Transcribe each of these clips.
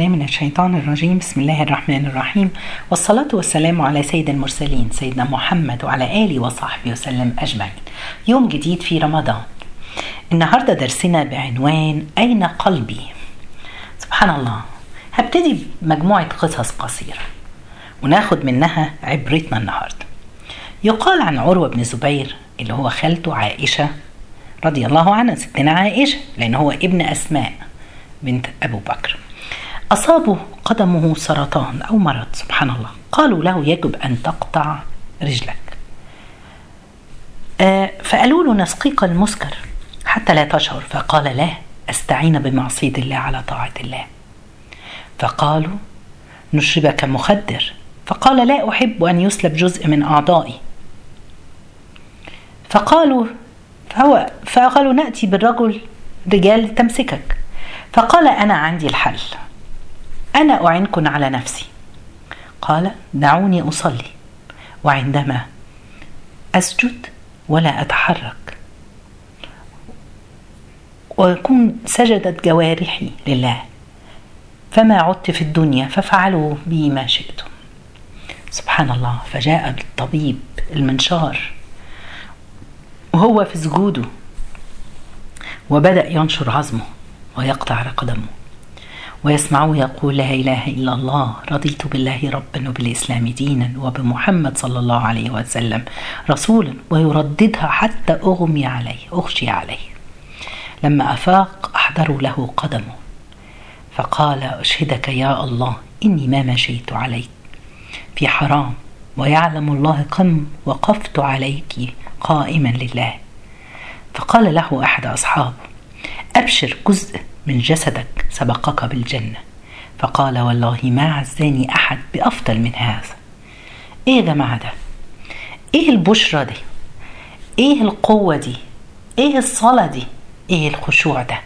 بالله من الشيطان الرجيم. بسم الله الرحمن الرحيم. والصلاة والسلام على سيد المرسلين سيدنا محمد وعلى آله وصحبه وسلم أجمعين. يوم جديد في رمضان. النهاردة درسنا بعنوان أين قلبي؟ سبحان الله. هبتدي بمجموعة قصص قصيرة. وناخد منها عبرتنا النهاردة. يقال عن عروة بن زبير اللي هو خالته عائشة رضي الله عنها ستنا عائشة لأن هو ابن أسماء بنت أبو بكر. أصابه قدمه سرطان أو مرض سبحان الله قالوا له يجب أن تقطع رجلك. آه فقالوا له نسقيك المسكر حتى لا تشعر. فقال لا أستعين بمعصية الله على طاعة الله. فقالوا نشربك مخدر. فقال لا أحب أن يسلب جزء من أعضائي. فقالوا فهو فقالوا نأتي بالرجل رجال تمسكك. فقال أنا عندي الحل. أنا أعنكن على نفسي. قال دعوني أصلي. وعندما أسجد ولا أتحرك. ويكون سجدت جوارحي لله. فما عدت في الدنيا ففعلوا بي ما شئتم. سبحان الله فجاء الطبيب المنشار. وهو في سجوده. وبدأ ينشر عظمه ويقطع قدمه. ويسمعه يقول لا إله إلا الله رضيت بالله ربا وبالإسلام دينا وبمحمد صلى الله عليه وسلم رسولا ويرددها حتى أغمي عليه أغشي عليه. لما أفاق أحضروا له قدمه فقال أشهدك يا الله إني ما مشيت عليك. في حرام ويعلم الله كم وقفت عليك قائما لله. فقال له أحد أصحابه أبشر جزء من جسدك سبقك بالجنة. فقال والله ما عزاني أحد بأفضل من هذا. إيه يا جماعة ده؟ إيه البشرة دي؟ إيه القوة دي؟ إيه الصلاة دي؟ إيه الخشوع ده؟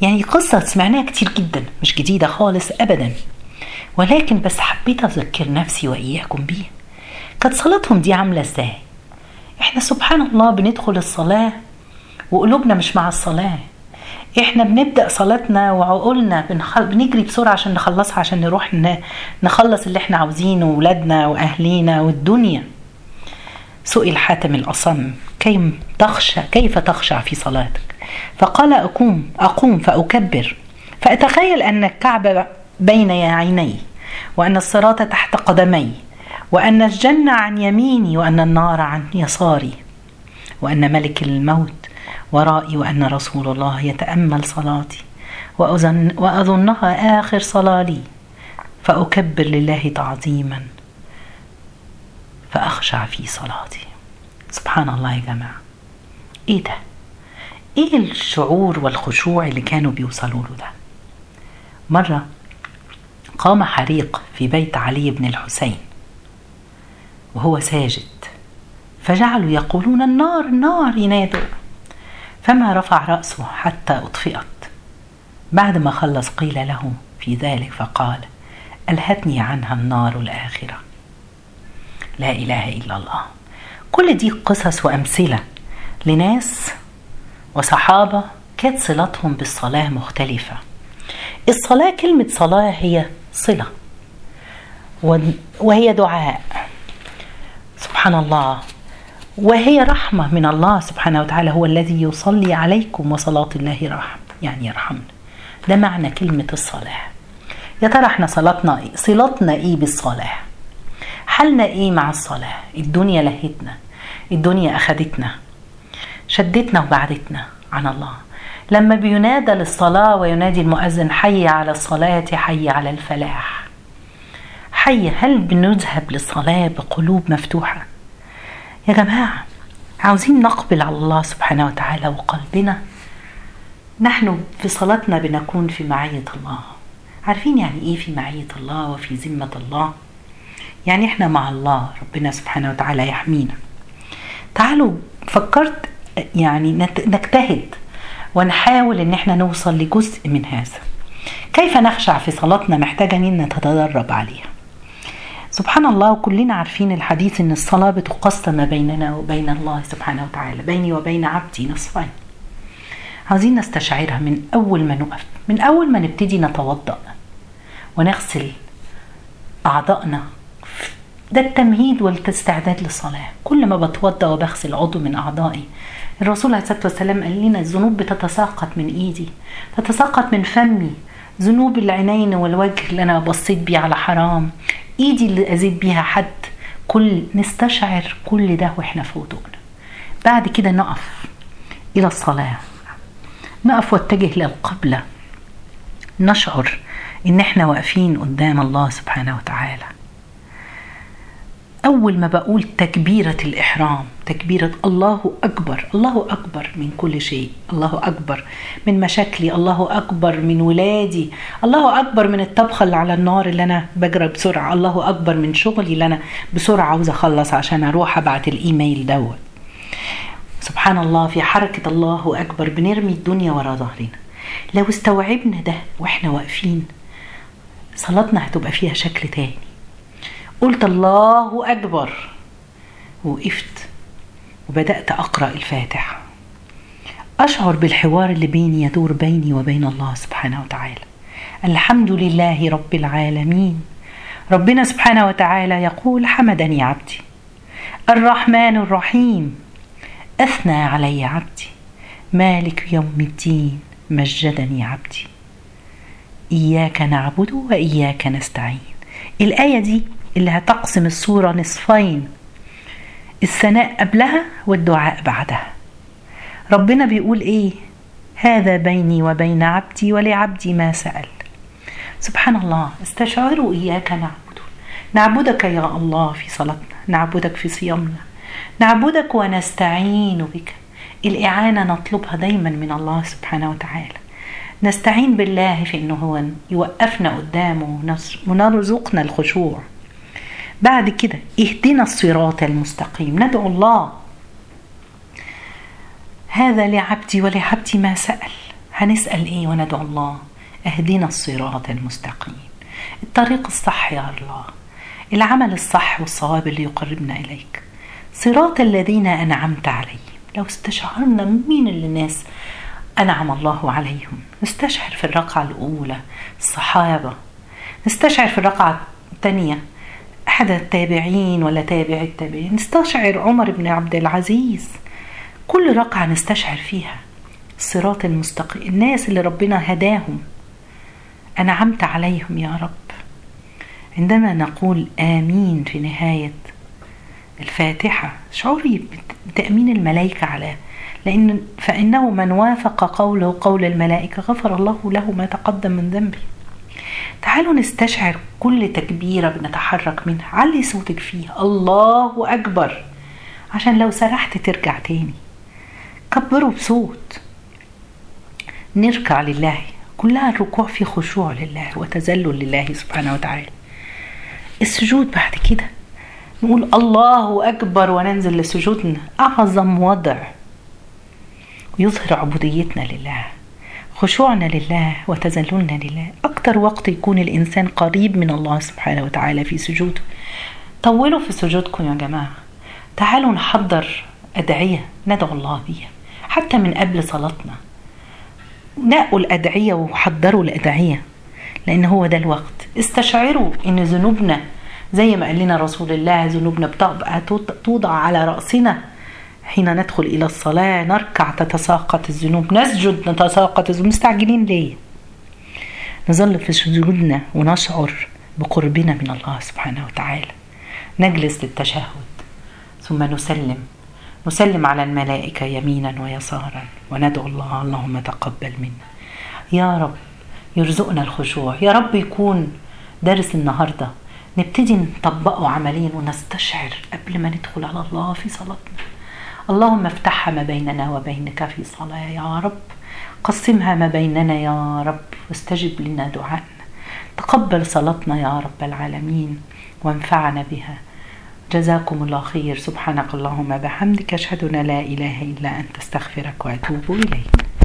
يعني قصة سمعناها كتير جدا مش جديدة خالص أبدا. ولكن بس حبيت أذكر نفسي وإياكم بيها كانت صلاتهم دي عاملة إزاي؟ إحنا سبحان الله بندخل الصلاة وقلوبنا مش مع الصلاة. إحنا بنبدأ صلاتنا وعقولنا بنخل... بنجري بسرعة عشان نخلصها عشان نروح ن... نخلص اللي إحنا عاوزينه ولادنا وأهلينا والدنيا. سئل حاتم الأصم كيف تخشى كيف تخشع في صلاتك؟ فقال أقوم أقوم فأكبر. فأتخيل أن الكعبه بين عيني وأن الصراط تحت قدمي وأن الجنة عن يميني وأن النار عن يساري وأن ملك الموت ورائي وأن رسول الله يتأمل صلاتي وأظن وأظنها آخر صلاة لي فأكبر لله تعظيما فأخشع في صلاتي سبحان الله يا جماعة إيه ده؟ إيه الشعور والخشوع اللي كانوا بيوصلوا له ده؟ مرة قام حريق في بيت علي بن الحسين وهو ساجد فجعلوا يقولون النار النار ينادوا فما رفع رأسه حتى أطفئت. بعد ما خلص قيل له في ذلك فقال ألهتني عنها النار الآخرة. لا إله إلا الله. كل دي قصص وأمثلة لناس وصحابة كانت صلتهم بالصلاة مختلفة. الصلاة كلمة صلاة هي صلة وهي دعاء. سبحان الله. وهي رحمة من الله سبحانه وتعالى هو الذي يصلي عليكم وصلاة الله رحم يعني يرحمنا. ده معنى كلمة الصلاة. يا ترى إحنا صلاتنا إيه؟ صلاتنا إيه بالصلاة؟ حالنا إيه مع الصلاة؟ الدنيا لهتنا الدنيا أخدتنا شدتنا وبعدتنا عن الله. لما بينادى للصلاة وينادي المؤذن حي على الصلاة حي على الفلاح. حي هل بنذهب للصلاة بقلوب مفتوحة؟ يا جماعة عاوزين نقبل على الله سبحانه وتعالى وقلبنا. نحن في صلاتنا بنكون في معية الله. عارفين يعني إيه في معية الله وفي ذمة الله؟ يعني إحنا مع الله ربنا سبحانه وتعالى يحمينا. تعالوا فكرت يعني نجتهد ونحاول إن إحنا نوصل لجزء من هذا. كيف نخشع في صلاتنا؟ محتاجة إن نتدرب عليها. سبحان الله وكلنا عارفين الحديث إن الصلاة بتقسم بيننا وبين الله سبحانه وتعالى بيني وبين عبدي نصفين عايزين نستشعرها من أول ما نقف من أول ما نبتدي نتوضأ ونغسل أعضائنا. ده التمهيد والاستعداد للصلاة. كل ما بتوضى وبغسل عضو من أعضائي الرسول عليه الصلاة والسلام قال لنا الذنوب بتتساقط من إيدي تتساقط من فمي. ذنوب العينين والوجه اللي أنا بصيت بيه على حرام إيدي اللي أذيت بيها حد كل نستشعر كل ده وإحنا في وضوءنا بعد كده نقف إلى الصلاة. نقف واتجه للقبلة نشعر إن إحنا واقفين قدام الله سبحانه وتعالى. أول ما بقول تكبيرة الإحرام تكبيرة الله أكبر الله أكبر من كل شيء الله أكبر من مشاكلي الله أكبر من ولادي الله أكبر من الطبخة اللي على النار اللي أنا بجرى بسرعة الله أكبر من شغلي اللي أنا بسرعة عاوزة أخلص عشان أروح أبعت الإيميل دوت. سبحان الله في حركة الله أكبر بنرمي الدنيا ورا ظهرنا. لو استوعبنا ده وإحنا واقفين صلاتنا هتبقى فيها شكل تاني. قلت الله أكبر. وقفت وبدأت أقرأ الفاتحة. أشعر بالحوار اللي بيني يدور بيني وبين الله سبحانه وتعالى. الحمد لله رب العالمين. ربنا سبحانه وتعالى يقول حمدني عبدي. الرحمن الرحيم. أثنى علي عبدي. مالك يوم الدين. مجدني عبدي. إياك نعبد وإياك نستعين. الآية دي اللي هتقسم الصورة نصفين الثناء قبلها والدعاء بعدها. ربنا بيقول إيه؟ هذا بيني وبين عبدي ولعبدي ما سأل. سبحان الله استشعروا إياك نعبد. نعبدك يا الله في صلاتنا نعبدك في صيامنا نعبدك ونستعين بك. الإعانة نطلبها دايما من الله سبحانه وتعالى. نستعين بالله في إنه هو يوقفنا قدامه ونرزقنا الخشوع. بعد كده اهدنا الصراط المستقيم. ندعو الله. هذا لعبدي ولعبدي ما سأل. هنسأل إيه وندعو الله؟ اهدنا الصراط المستقيم. الطريق الصح يا الله. العمل الصح والصواب اللي يقربنا إليك. صراط الذين أنعمت عليهم. لو استشعرنا مين اللي الناس أنعم الله عليهم. نستشعر في الركعة الأولى الصحابة. نستشعر في الركعة الثانية أحد التابعين ولا تابع التابعين نستشعر عمر بن عبد العزيز. كل ركعة نستشعر فيها. الصراط المستقيم. الناس اللي ربنا هداهم. أنعمت عليهم يا رب. عندما نقول آمين في نهاية الفاتحة شعوري بتأمين الملائكة على لأن فإنه من وافق قوله قول الملائكة غفر الله له ما تقدم من ذنبه. تعالوا نستشعر كل تكبيرة بنتحرك منها. علي صوتك فيها الله أكبر. عشان لو سرحت ترجع تاني. كبروا بصوت. نركع لله. كلها الركوع في خشوع لله وتذلل لله سبحانه وتعالى. السجود بعد كده. نقول الله أكبر وننزل لسجودنا. أعظم وضع. يظهر عبوديتنا لله. خشوعنا لله وتذللنا لله. أكتر وقت يكون الإنسان قريب من الله سبحانه وتعالى في سجوده. طولوا في سجودكم يا جماعة. تعالوا نحضر أدعية ندعو الله بيها حتى من قبل صلاتنا. نقوا الأدعية وحضروا الأدعية لأن هو ده الوقت. استشعروا إن ذنوبنا زي ما قال لنا رسول الله ذنوبنا بتبقى توضع على رأسنا حين ندخل إلى الصلاة نركع تتساقط الذنوب نسجد نتساقط الذنوب. مستعجلين ليه؟ نظل في سجودنا ونشعر بقربنا من الله سبحانه وتعالى. نجلس للتشهد ثم نسلم. نسلم على الملائكة يمينا ويسارا وندعو الله اللهم تقبل منا. يا رب يرزقنا الخشوع. يا رب يكون درس النهارده. نبتدي نطبقه عمليا ونستشعر قبل ما ندخل على الله في صلاتنا. اللهم افتحها ما بيننا وبينك في صلاة يا رب. قسمها ما بيننا يا رب واستجب لنا دعائنا تقبل صلاتنا يا رب العالمين وانفعنا بها. جزاكم الله خير. سبحانك اللهم بحمدك. أشهد أن لا إله إلا أنت. أستغفرك وأتوب إليك.